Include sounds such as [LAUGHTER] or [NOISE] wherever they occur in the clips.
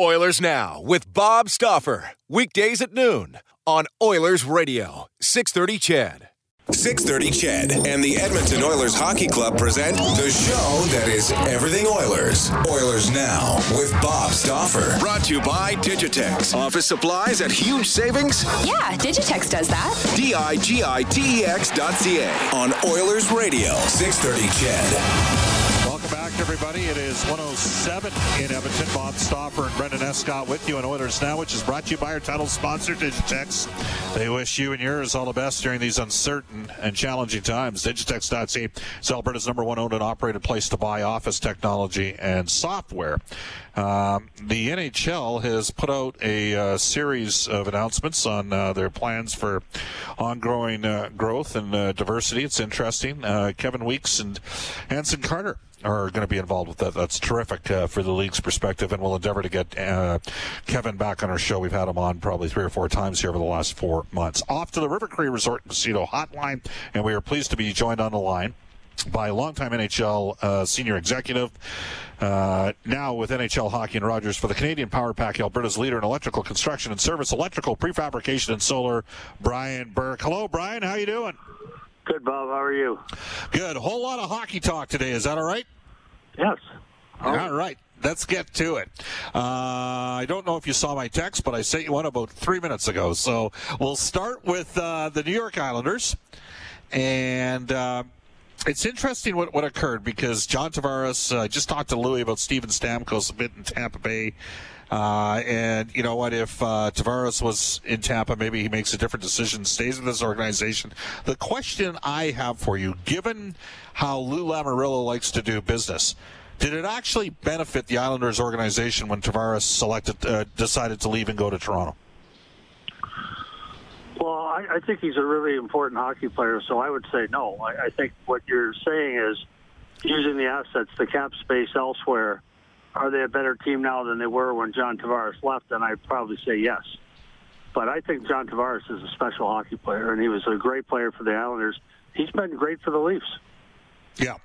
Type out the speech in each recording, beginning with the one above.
Oilers Now with Bob Stauffer. Weekdays at noon on Oilers Radio, 630 CHED. 630 CHED and the Edmonton Oilers Hockey Club present the show that is everything Oilers. Oilers Now with Bob Stauffer. Brought to you by Digitex. Office supplies at huge savings. Yeah, Digitex does that. D-I-G-I-T-E-X dot C-A. On Oilers Radio, 630 CHED. Everybody. It is 107 in Edmonton. Bob Stauffer and Brendan Escott with you on Oilers Now, which is brought to you by our title sponsor, Digitex. They wish you and yours all the best during these uncertain and challenging times. Digitex.ca is Alberta's number one owned and operated place to buy office technology and software. Um, the NHL has put out a uh, series of announcements on uh, their plans for ongoing uh, growth and uh, diversity. It's interesting. Uh, Kevin Weeks and Anson Carter are going to be involved with that. That's terrific uh, for the league's perspective, and we'll endeavor to get uh, Kevin back on our show. We've had him on probably three or four times here over the last four months. Off to the River Cree Resort Casino Hotline, and we are pleased to be joined on the line by longtime NHL uh, senior executive, uh, now with NHL Hockey and Rogers for the Canadian Power Pack, Alberta's leader in electrical construction and service, electrical prefabrication and solar, Brian Burke. Hello, Brian. How you doing? Good, Bob. How are you? Good. A whole lot of hockey talk today. Is that all right? Yes. All right. All right. Let's get to it. Uh, I don't know if you saw my text, but I sent you one about three minutes ago. So we'll start with uh, the New York Islanders. And uh, it's interesting what, what occurred because John Tavares, I just talked to Louis about Steven Stamkos a bit in Tampa Bay. Uh, and you know what? If uh, Tavares was in Tampa, maybe he makes a different decision, stays in this organization. The question I have for you, given how Lou Lamoriello likes to do business, did it actually benefit the Islanders organization when Tavares selected, uh, decided to leave and go to Toronto? I, I think he's a really important hockey player, so I would say no. I, I think what you're saying is using the assets, the cap space elsewhere are they a better team now than they were when John Tavares left? And I'd probably say yes. But I think John Tavares is a special hockey player, and he was a great player for the Islanders. He's been great for the Leafs. Yeah,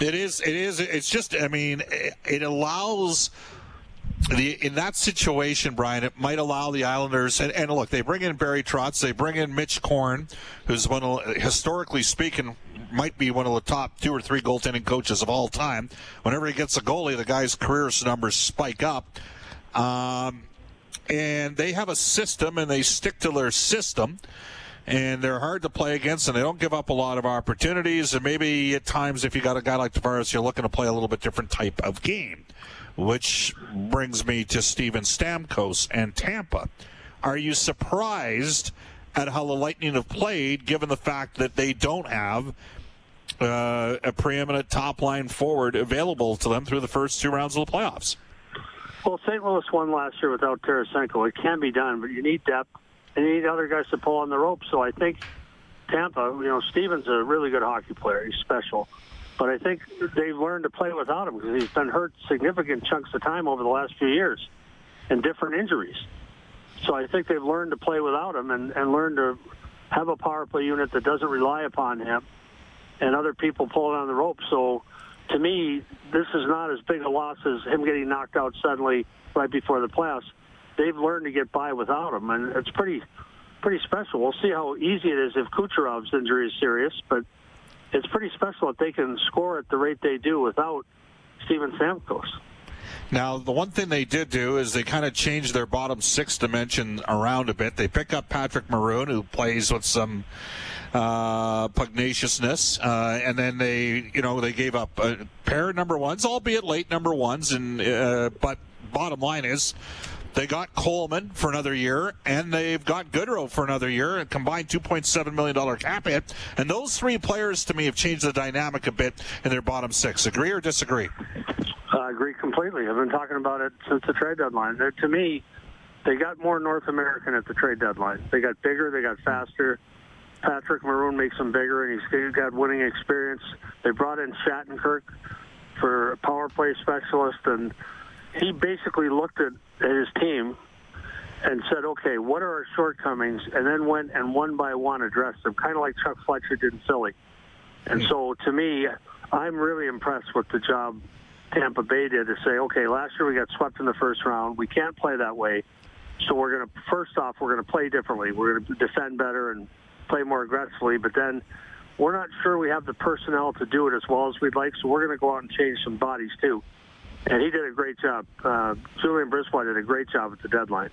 it is. It is. It's just. I mean, it allows the in that situation, Brian, it might allow the Islanders and, and look, they bring in Barry Trotz, they bring in Mitch Korn, who's one of historically speaking might be one of the top two or three goaltending coaches of all time. Whenever he gets a goalie, the guy's career numbers spike up. Um, and they have a system and they stick to their system and they're hard to play against, and they don't give up a lot of opportunities. And maybe at times, if you got a guy like Tavares, you're looking to play a little bit different type of game. Which brings me to Steven Stamkos and Tampa. Are you surprised at how the Lightning have played, given the fact that they don't have uh, a preeminent top line forward available to them through the first two rounds of the playoffs? Well, St. Louis won last year without Tarasenko. It can be done, but you need depth and you need other guys to pull on the rope. So I think Tampa, you know, Steven's a really good hockey player. He's special. But I think they've learned to play without him because he's been hurt significant chunks of time over the last few years and different injuries. So I think they've learned to play without him and, and learned to have a power play unit that doesn't rely upon him and other people pulling on the rope. So to me, this is not as big a loss as him getting knocked out suddenly right before the playoffs. They've learned to get by without him, and it's pretty pretty special. We'll see how easy it is if Kucherov's injury is serious, but it's pretty special that they can score at the rate they do without Steven Stamkos. Now, the one thing they did do is they kind of changed their bottom six dimension around a bit. They pick up Patrick Maroon, who plays with some uh, pugnaciousness, uh, and then they, you know, they gave up a pair of number ones, albeit late number ones, and uh, but bottom line is. They got Coleman for another year, and they've got Goodrow for another year, a combined $2.7 million cap hit. And those three players, to me, have changed the dynamic a bit in their bottom six. Agree or disagree? I agree completely. I've been talking about it since the trade deadline. They're, to me, they got more North American at the trade deadline. They got bigger, they got faster. Patrick Maroon makes them bigger, and he's got winning experience. They brought in Shattenkirk for a power play specialist, and he basically looked at, at his team and said, okay, what are our shortcomings? And then went and one by one addressed them, kind of like Chuck Fletcher did in Philly. And hmm. so to me, I'm really impressed with the job Tampa Bay did to say, okay, last year we got swept in the first round. We can't play that way. So we're going to, first off, we're going to play differently. We're going to defend better and play more aggressively. But then we're not sure we have the personnel to do it as well as we'd like. So we're going to go out and change some bodies too. And he did a great job. Uh, Julien BriseBois did a great job at the deadline.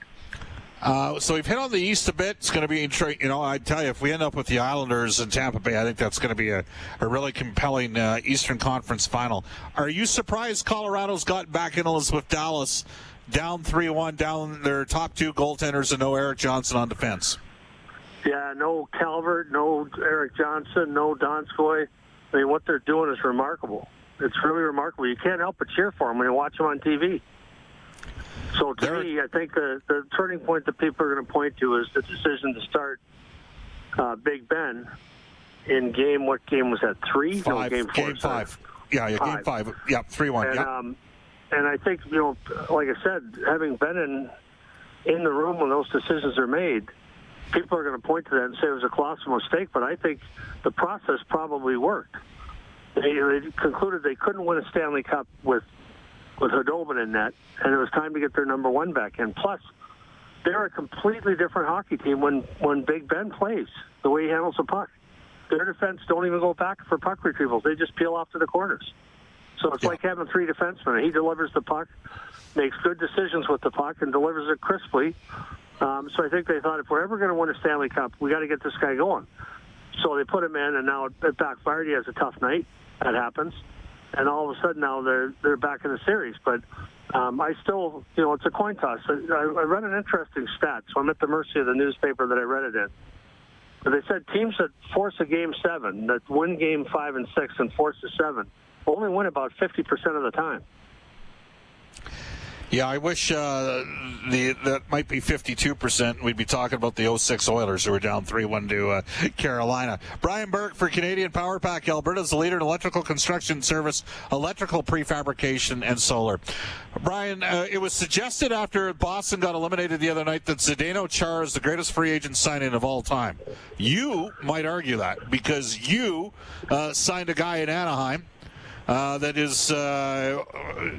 Uh, so we've hit on the East a bit. It's going to be, you know, I tell you, if we end up with the Islanders and Tampa Bay, I think that's going to be a, a really compelling uh, Eastern Conference final. Are you surprised Colorado's got back in Elizabeth Dallas down 3 1, down their top two goaltenders, and no Erik Johnson on defense? Yeah, no Calvert, no Erik Johnson, no Donskoy. I mean, what they're doing is remarkable. It's really remarkable. You can't help but cheer for them when you watch them on TV. So to me, I think the, the turning point that people are going to point to is the decision to start uh, Big Ben in game. What game was that? Three? Five. No, game four. Game five. Yeah, yeah, five. game five. Yeah, three one. And, um, and I think you know, like I said, having been in in the room when those decisions are made, people are going to point to that and say it was a colossal mistake. But I think the process probably worked. They, they concluded they couldn't win a Stanley Cup with with Khudobin in net, and it was time to get their number one back in. Plus, they're a completely different hockey team when when Big Ben plays. The way he handles the puck, their defense don't even go back for puck retrievals; they just peel off to the corners. So it's yeah. like having three defensemen. He delivers the puck, makes good decisions with the puck, and delivers it crisply. Um, so I think they thought if we're ever going to win a Stanley Cup, we got to get this guy going. So they put him in, and now it backfired. He has a tough night. That happens and all of a sudden now they're they're back in the series. But um, I still, you know, it's a coin toss. I, I read an interesting stat, so I'm at the mercy of the newspaper that I read it in. But they said teams that force a game seven, that win game five and six, and force a seven, only win about 50% of the time. Yeah, I wish uh, the that might be 52%. We'd be talking about the 06 Oilers who were down 3-1 to uh, Carolina. Brian Burke for Canadian Power Pack Alberta is the leader in electrical construction service, electrical prefabrication, and solar. Brian, uh, it was suggested after Boston got eliminated the other night that Zdeno Chara is the greatest free agent signing of all time. You might argue that because you uh, signed a guy in Anaheim uh, that is, uh,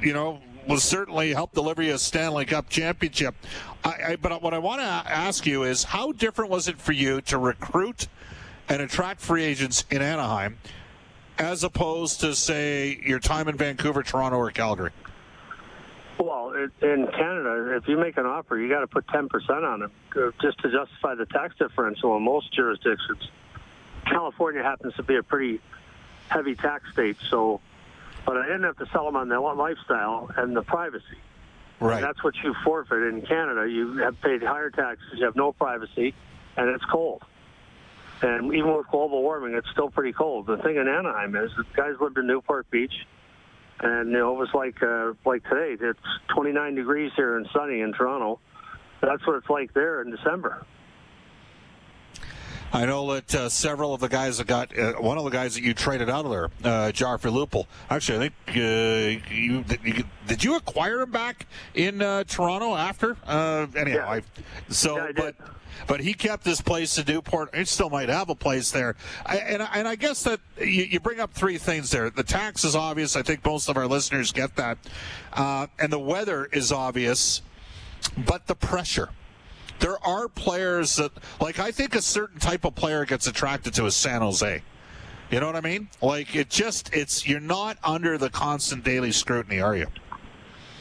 you know, was certainly help deliver you a Stanley Cup championship. I, I, but what I want to ask you is how different was it for you to recruit and attract free agents in Anaheim as opposed to, say, your time in Vancouver, Toronto, or Calgary? Well, in Canada, if you make an offer, you got to put 10% on it uh, just to justify the tax differential in most jurisdictions. California happens to be a pretty heavy tax state, so but I didn't have to sell them on their lifestyle and the privacy. Right. And that's what you forfeit in Canada. You have paid higher taxes, you have no privacy, and it's cold. And even with global warming, it's still pretty cold. The thing in Anaheim is the guys lived in Newport Beach, and you know it was like uh, like today. It's 29 degrees here and sunny in Toronto. That's what it's like there in December. I know that uh, several of the guys that got uh, one of the guys that you traded out of there, uh, Joffrey Lupul. Actually, I think uh, you, you, did you acquire him back in uh, Toronto after? Uh, anyhow, yeah. I, so yeah, I but but he kept his place in Newport. He still might have a place there. I, and, and I guess that you, you, bring up three things there. The tax is obvious. I think most of our listeners get that. Uh, and the weather is obvious, but the pressure there are players that, like, I think a certain type of player gets attracted to a San Jose. You know what I mean? Like, it just, it's, you're not under the constant daily scrutiny, are you?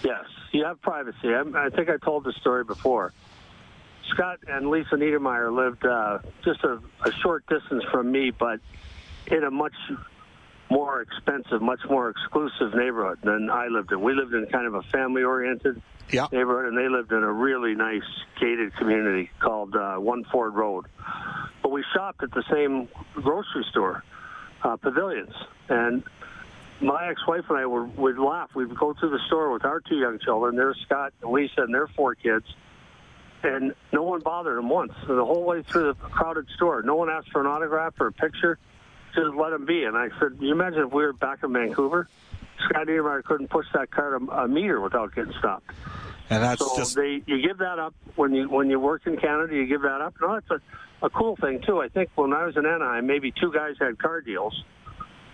Yes, you have privacy. I, I think I told the story before. Scott and Lisa Niedermayer lived uh, just a, a short distance from me, but in a much more expensive, much more exclusive neighborhood than I lived in. We lived in kind of a family-oriented Yeah. neighborhood, and they lived in a really nice gated community called uh, One Ford Road. But we shopped at the same grocery store, uh, Pavilions, and my ex-wife and I would, would laugh. We'd go through the store with our two young children. There's Scott and Lisa and their four kids, and no one bothered them once. So the whole way through the crowded store, no one asked for an autograph or a picture. Just let them be. And I said, you imagine if we were back in Vancouver? Scott Niedermayer couldn't push that car a, a meter without getting stopped. And that's so just, they you give that up when you when you work in Canada. You give that up. No, it's a, a cool thing too. I think when I was in Anaheim, maybe two guys had car deals,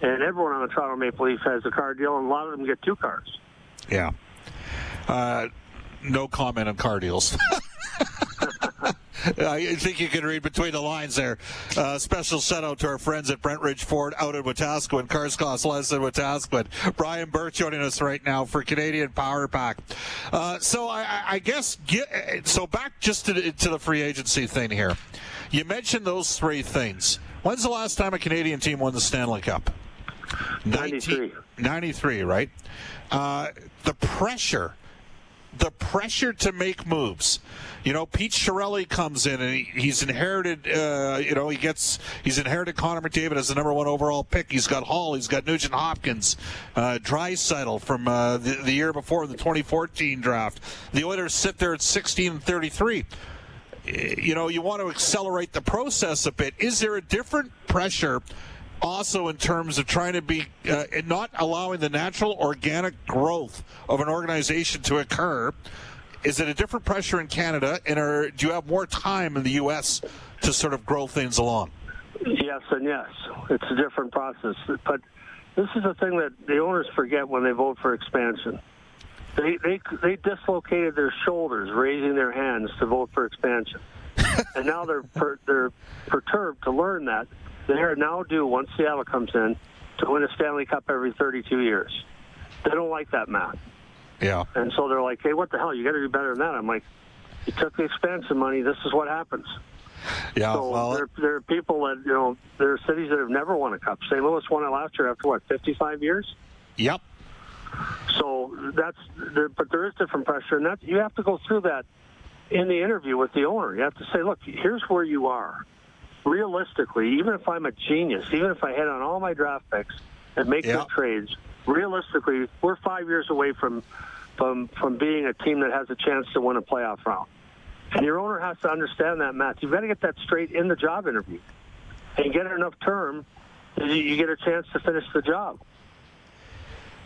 and everyone on the Toronto Maple Leaf has a car deal, and a lot of them get two cars. yeah. Uh, no comment on car deals. [LAUGHS] [LAUGHS] I think you can read between the lines there. Uh, special shout out to our friends at Brent Ridge Ford out in Wetaskiwin. Cars cost less than Wetaskiwin. Brian Burke joining us right now for Canadian Power Pack. Uh, so I, I guess get, so back just to the, to the free agency thing here. You mentioned those three things. When's the last time a Canadian team won the Stanley Cup? 93. 93, right? Uh, the pressure the pressure to make moves. You know, Pete Chiarelli comes in and he, he's inherited. Uh, you know, he gets he's inherited Connor McDavid as the number one overall pick. He's got Hall. He's got Nugent Hopkins, uh, Draisaitl from uh, the, the year before the 2014 draft. The Oilers sit there at 16 and 33. You know, you want to accelerate the process a bit. Is there a different pressure? Also in terms of trying to be uh, not allowing the natural organic growth of an organization to occur is it a different pressure in canada and are, do you have more time in the us to sort of grow things along Yes and yes. It's a different process. But this is the thing that the owners forget when they vote for expansion. They they they dislocated their shoulders raising their hands to vote for expansion, [LAUGHS] and now they're per, they're perturbed to learn that they are now due once Seattle comes in to win a Stanley Cup every 32 years. They don't like that math, yeah and so they're like, "Hey, what the hell? You got to do better than that." I'm like, "You took the expansion money. This is what happens." yeah So well there, there are people that you know there are cities that have never won a cup. St. Louis won it last year after what 55 years. yep So that's there, but there is different pressure, and that you have to go through that in the interview with the owner. You have to say, look, here's where you are. Realistically, even if I'm a genius, even if I hit on all my draft picks and make Yeah. good trades, realistically, we're five years away from from from being a team that has a chance to win a playoff round. And your owner has to understand that, Matt. You've got to get that straight in the job interview and get enough term that you- you get a chance to finish the job.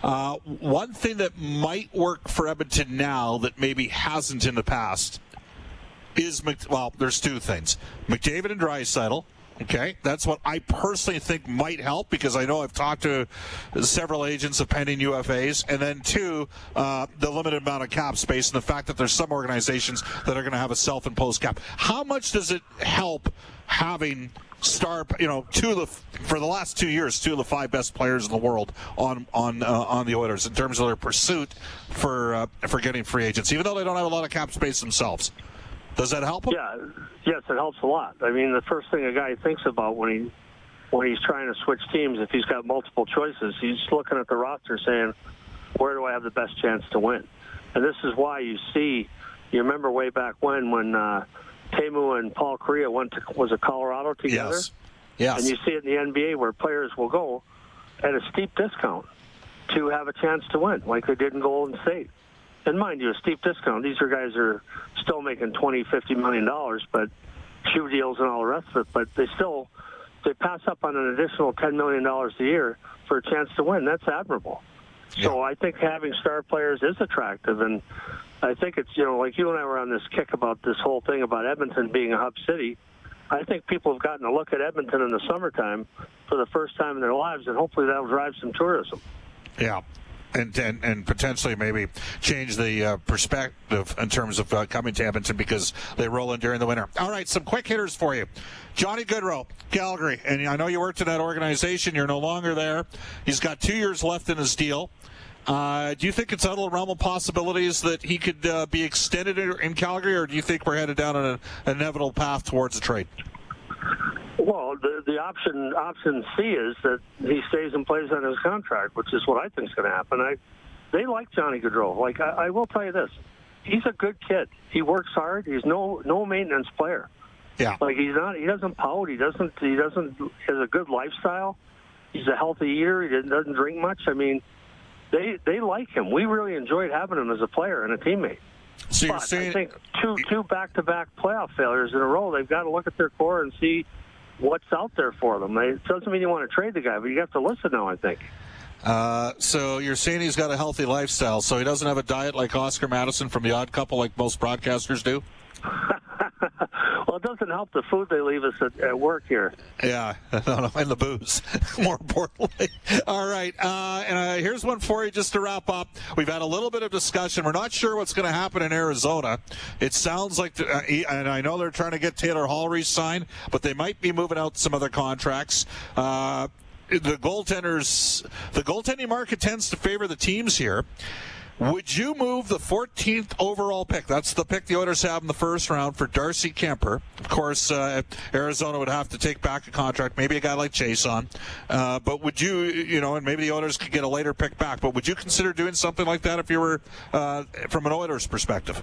Uh, one thing that might work for Edmonton now that maybe hasn't in the past is Mc, well, there's two things: McDavid and Draisaitl. Okay, that's what I personally think might help because I know I've talked to several agents of pending UFAs, and then two, uh, the limited amount of cap space and the fact that there's some organizations that are going to have a self-imposed cap. How much does it help having star, you know, two of the for the last two years, two of the five best players in the world on on uh, on the Oilers in terms of their pursuit for uh, for getting free agents, even though they don't have a lot of cap space themselves. Does that help them? Yeah, yes, it helps a lot. I mean, the first thing a guy thinks about when he when he's trying to switch teams, if he's got multiple choices, he's looking at the roster saying, "Where do I have the best chance to win?" And this is why you see, you remember way back when when uh, Teemu and Paul Kariya went to was it Colorado together, Yes. Yes. and you see it in the NBA where players will go at a steep discount to have a chance to win, like they did in Golden State. And mind you, a steep discount. These are guys that are still making twenty, fifty million dollars, but shoe deals and all the rest of it. But they still they pass up on an additional ten million dollars a year for a chance to win. That's admirable. So I think having star players is attractive, and I think it's you know like you and I were on this kick about this whole thing about Edmonton being a hub city. I think people have gotten a look at Edmonton in the summertime for the first time in their lives, and hopefully that'll drive some tourism. Yeah. And, and, and potentially maybe change the uh, perspective in terms of uh, coming to Edmonton because they roll in during the winter. All right, some quick hitters for you. Johnny Gaudreau, Calgary, and I know you worked in that organization. You're no longer there. He's got two years left in his deal. Uh, do you think it's out of the realm of possibilities that he could uh, be extended in Calgary, or do you think we're headed down an inevitable path towards a trade? Well, the the option option C is that he stays and plays on his contract, which is what I think is going to happen. I they like Johnny Gaudreau. Like I, I will tell you this, he's a good kid. He works hard. He's no no maintenance player. Yeah. Like he's not. He doesn't pout. He doesn't. He doesn't. Has a good lifestyle. He's a healthy eater. He doesn't drink much. I mean, they they like him. We really enjoyed having him as a player and a teammate. So you're saying I think two two back to back playoff failures in a row. They've got to look at their core and see what's out there for them. It doesn't mean you want to trade the guy, but you have to listen now. I think. Uh, so you're saying he's got a healthy lifestyle, so he doesn't have a diet like Oscar Madison from The Odd Couple, like most broadcasters do. [LAUGHS] well, it doesn't help the food they leave us at, at work here. Yeah, [LAUGHS] no, no, and the booze, [LAUGHS] more importantly. All right, uh, and uh, here's one for you just to wrap up. We've had a little bit of discussion. We're not sure what's going to happen in Arizona. It sounds like, the, uh, and I know they're trying to get Taylor Hall re-signed, but they might be moving out some other contracts. Uh, the goaltenders, the goaltending market tends to favor the teams here. Would you move the 14th overall pick? That's the pick the Oilers have in the first round for Darcy Kuemper. Of course, uh, Arizona would have to take back a contract, maybe a guy like Chiasson. Uh, but would you, you know, and maybe the Oilers could get a later pick back. But would you consider doing something like that if you were uh, from an Oilers perspective?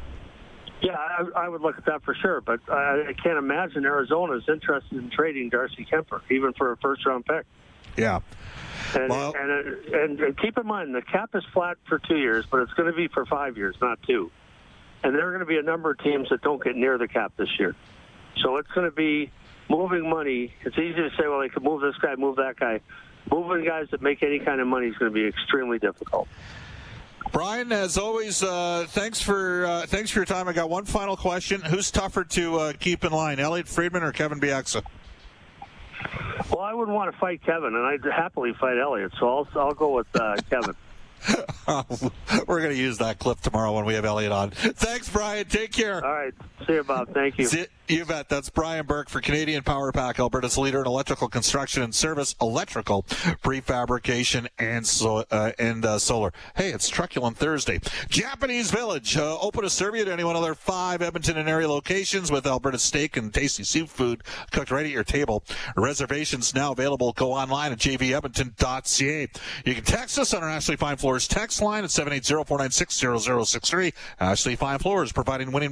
Yeah, I, I, would look at that for sure. But I, I can't imagine Arizona is interested in trading Darcy Kuemper, even for a first round pick. Yeah. And, well, and, and, and, keep in mind, the cap is flat for two years, but it's going to be for five years, not two. And there are going to be a number of teams that don't get near the cap this year. So it's going to be moving money. It's easy to say, well, they could move this guy, move that guy. Moving guys that make any kind of money is going to be extremely difficult. Brian, as always, uh, thanks for uh, thanks for your time. I got one final question: Who's tougher to uh, keep in line, Elliotte Friedman or Kevin Bieksa? Well, I wouldn't want to fight Kevin, and I'd happily fight Elliotte, so I'll, I'll go with uh, Kevin. [LAUGHS] We're going to use that clip tomorrow when we have Elliotte on. Thanks, Brian. Take care. All right. See you, Bob. Thank you. You bet. That's Brian Burke for Canadian Power Pack, Alberta's leader in electrical construction and service, electrical prefabrication, and so uh, and uh, solar. Hey, it's Truculent Thursday. Japanese Village uh, open to serve you to any one of their five Edmonton and area locations with Alberta steak and tasty seafood cooked right at your table. Reservations now available. Go online at jvedmonton.ca. You can text us on our Ashley Fine Floors text line at 780-496-0063. Ashley Fine Floors providing winning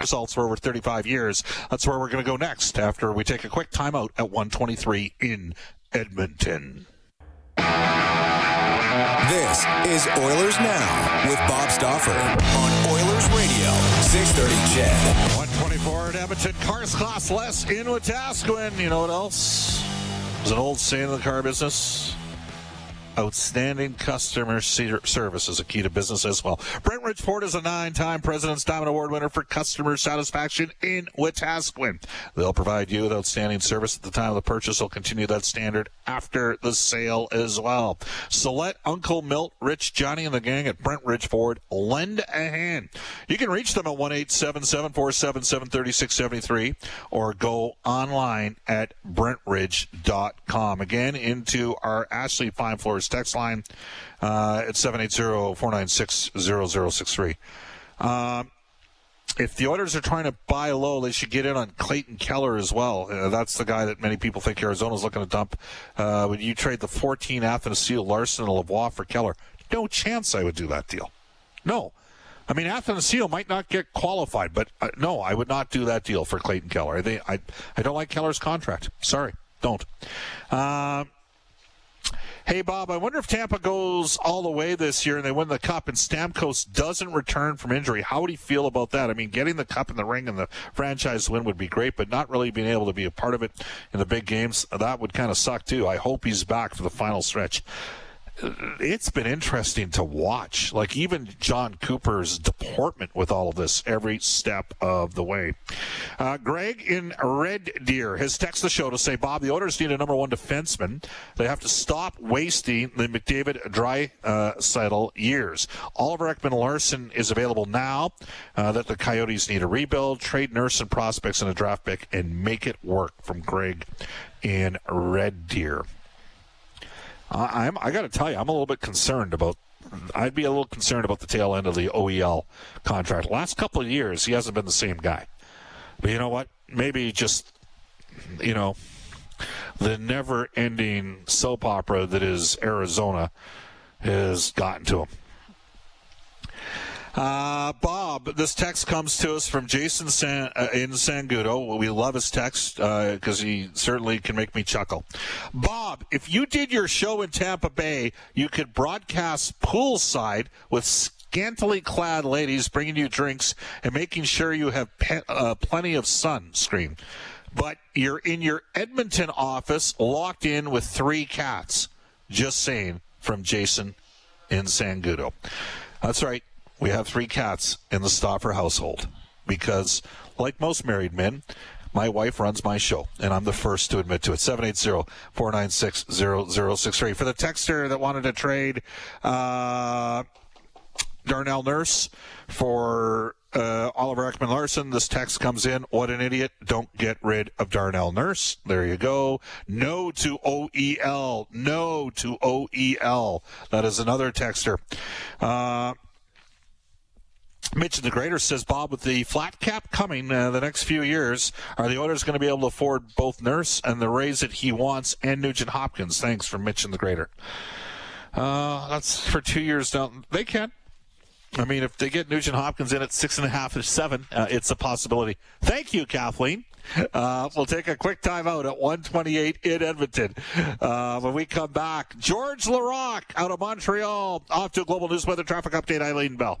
results for over 35 years. That's where we're going to go next after we take a quick timeout at 123 in Edmonton. This is Oilers Now with Bob Stauffer on Oilers Radio, 630 CHED. 124 in Edmonton. Cars cost less in Wetaskiwin. You know what else? There's an old saying in the car business outstanding customer service is a key to business as well. Brent Ridge Ford is a nine-time President's Diamond Award winner for customer satisfaction in Wetaskiwin. They'll provide you with outstanding service at the time of the purchase. They'll continue that standard after the sale as well. So let Uncle Milt, Rich, Johnny, and the gang at Brent Ridge Ford lend a hand. You can reach them at one eight seven seven four seven seven thirty six seventy three, or go online at brentridge.com. Again, into our Ashley Fine Floors text line uh, at 780-496-0063. Um, if the Oilers are trying to buy low, they should get in on Clayton Keller as well. Uh, that's the guy that many people think Arizona's looking to dump. Uh, would you trade the 14 Athanasiou, Larsson, and Lavoie for Keller? No chance I would do that deal. No. I mean, Athanasiou might not get qualified, but uh, no, I would not do that deal for Clayton Keller. I, I, I don't like Keller's contract. Sorry, don't. Uh, Hey, Bob, I wonder if Tampa goes all the way this year and they win the cup and Stamkos doesn't return from injury. How would he feel about that? I mean, getting the cup in the ring and the franchise win would be great, but not really being able to be a part of it in the big games, that would kind of suck too. I hope he's back for the final stretch it's been interesting to watch. Like even Jon Cooper's deportment with all of this every step of the way. Uh, Greg in Red Deer has texted the show to say, Bob, the Oilers need a number one defenseman. They have to stop wasting the McDavid dry uh, settle years. Oliver Ekman-Larsson is available now uh, that the Coyotes need a rebuild, trade Nurse and prospects in a draft pick, and make it work from Greg in Red Deer. I'm, I got to tell you, I'm a little bit concerned about. I'd be a little concerned about the tail end of the OEL contract. Last couple of years, he hasn't been the same guy. But you know what? Maybe just, you know, the never-ending soap opera that is Arizona has gotten to him. Uh, Bob, this text comes to us from Jason San, uh, in Sangudo. We love his text because uh, he certainly can make me chuckle. Bob, if you did your show in Tampa Bay, you could broadcast poolside with scantily clad ladies bringing you drinks and making sure you have pe- uh, plenty of sunscreen. But you're in your Edmonton office locked in with three cats. Just saying from Jason in Sangudo. That's right we have three cats in the Stauffer household because, like most married men, my wife runs my show, and I'm the first to admit to it. 780-496-0063. For the texter that wanted to trade uh, Darnell Nurse for uh, Oliver Ekman Larsson, this text comes in. What an idiot. Don't get rid of Darnell Nurse. There you go. No to OEL. No to OEL. That is another texter. Uh, Mitch the Greater says, Bob, with the flat cap coming uh, the next few years, are the Oilers going to be able to afford both Nurse and the raise that he wants and Nugent Hopkins? Thanks from Mitch and the Greater. Uh, that's for two years down. They can. I mean, if they get Nugent Hopkins in at six and a half or seven, uh, it's a possibility. Thank you, Kathleen. Uh, we'll take a quick timeout at 128 in Edmonton. Uh, when we come back, George Laraque out of Montreal, off to a global news weather traffic update, Eileen Bell.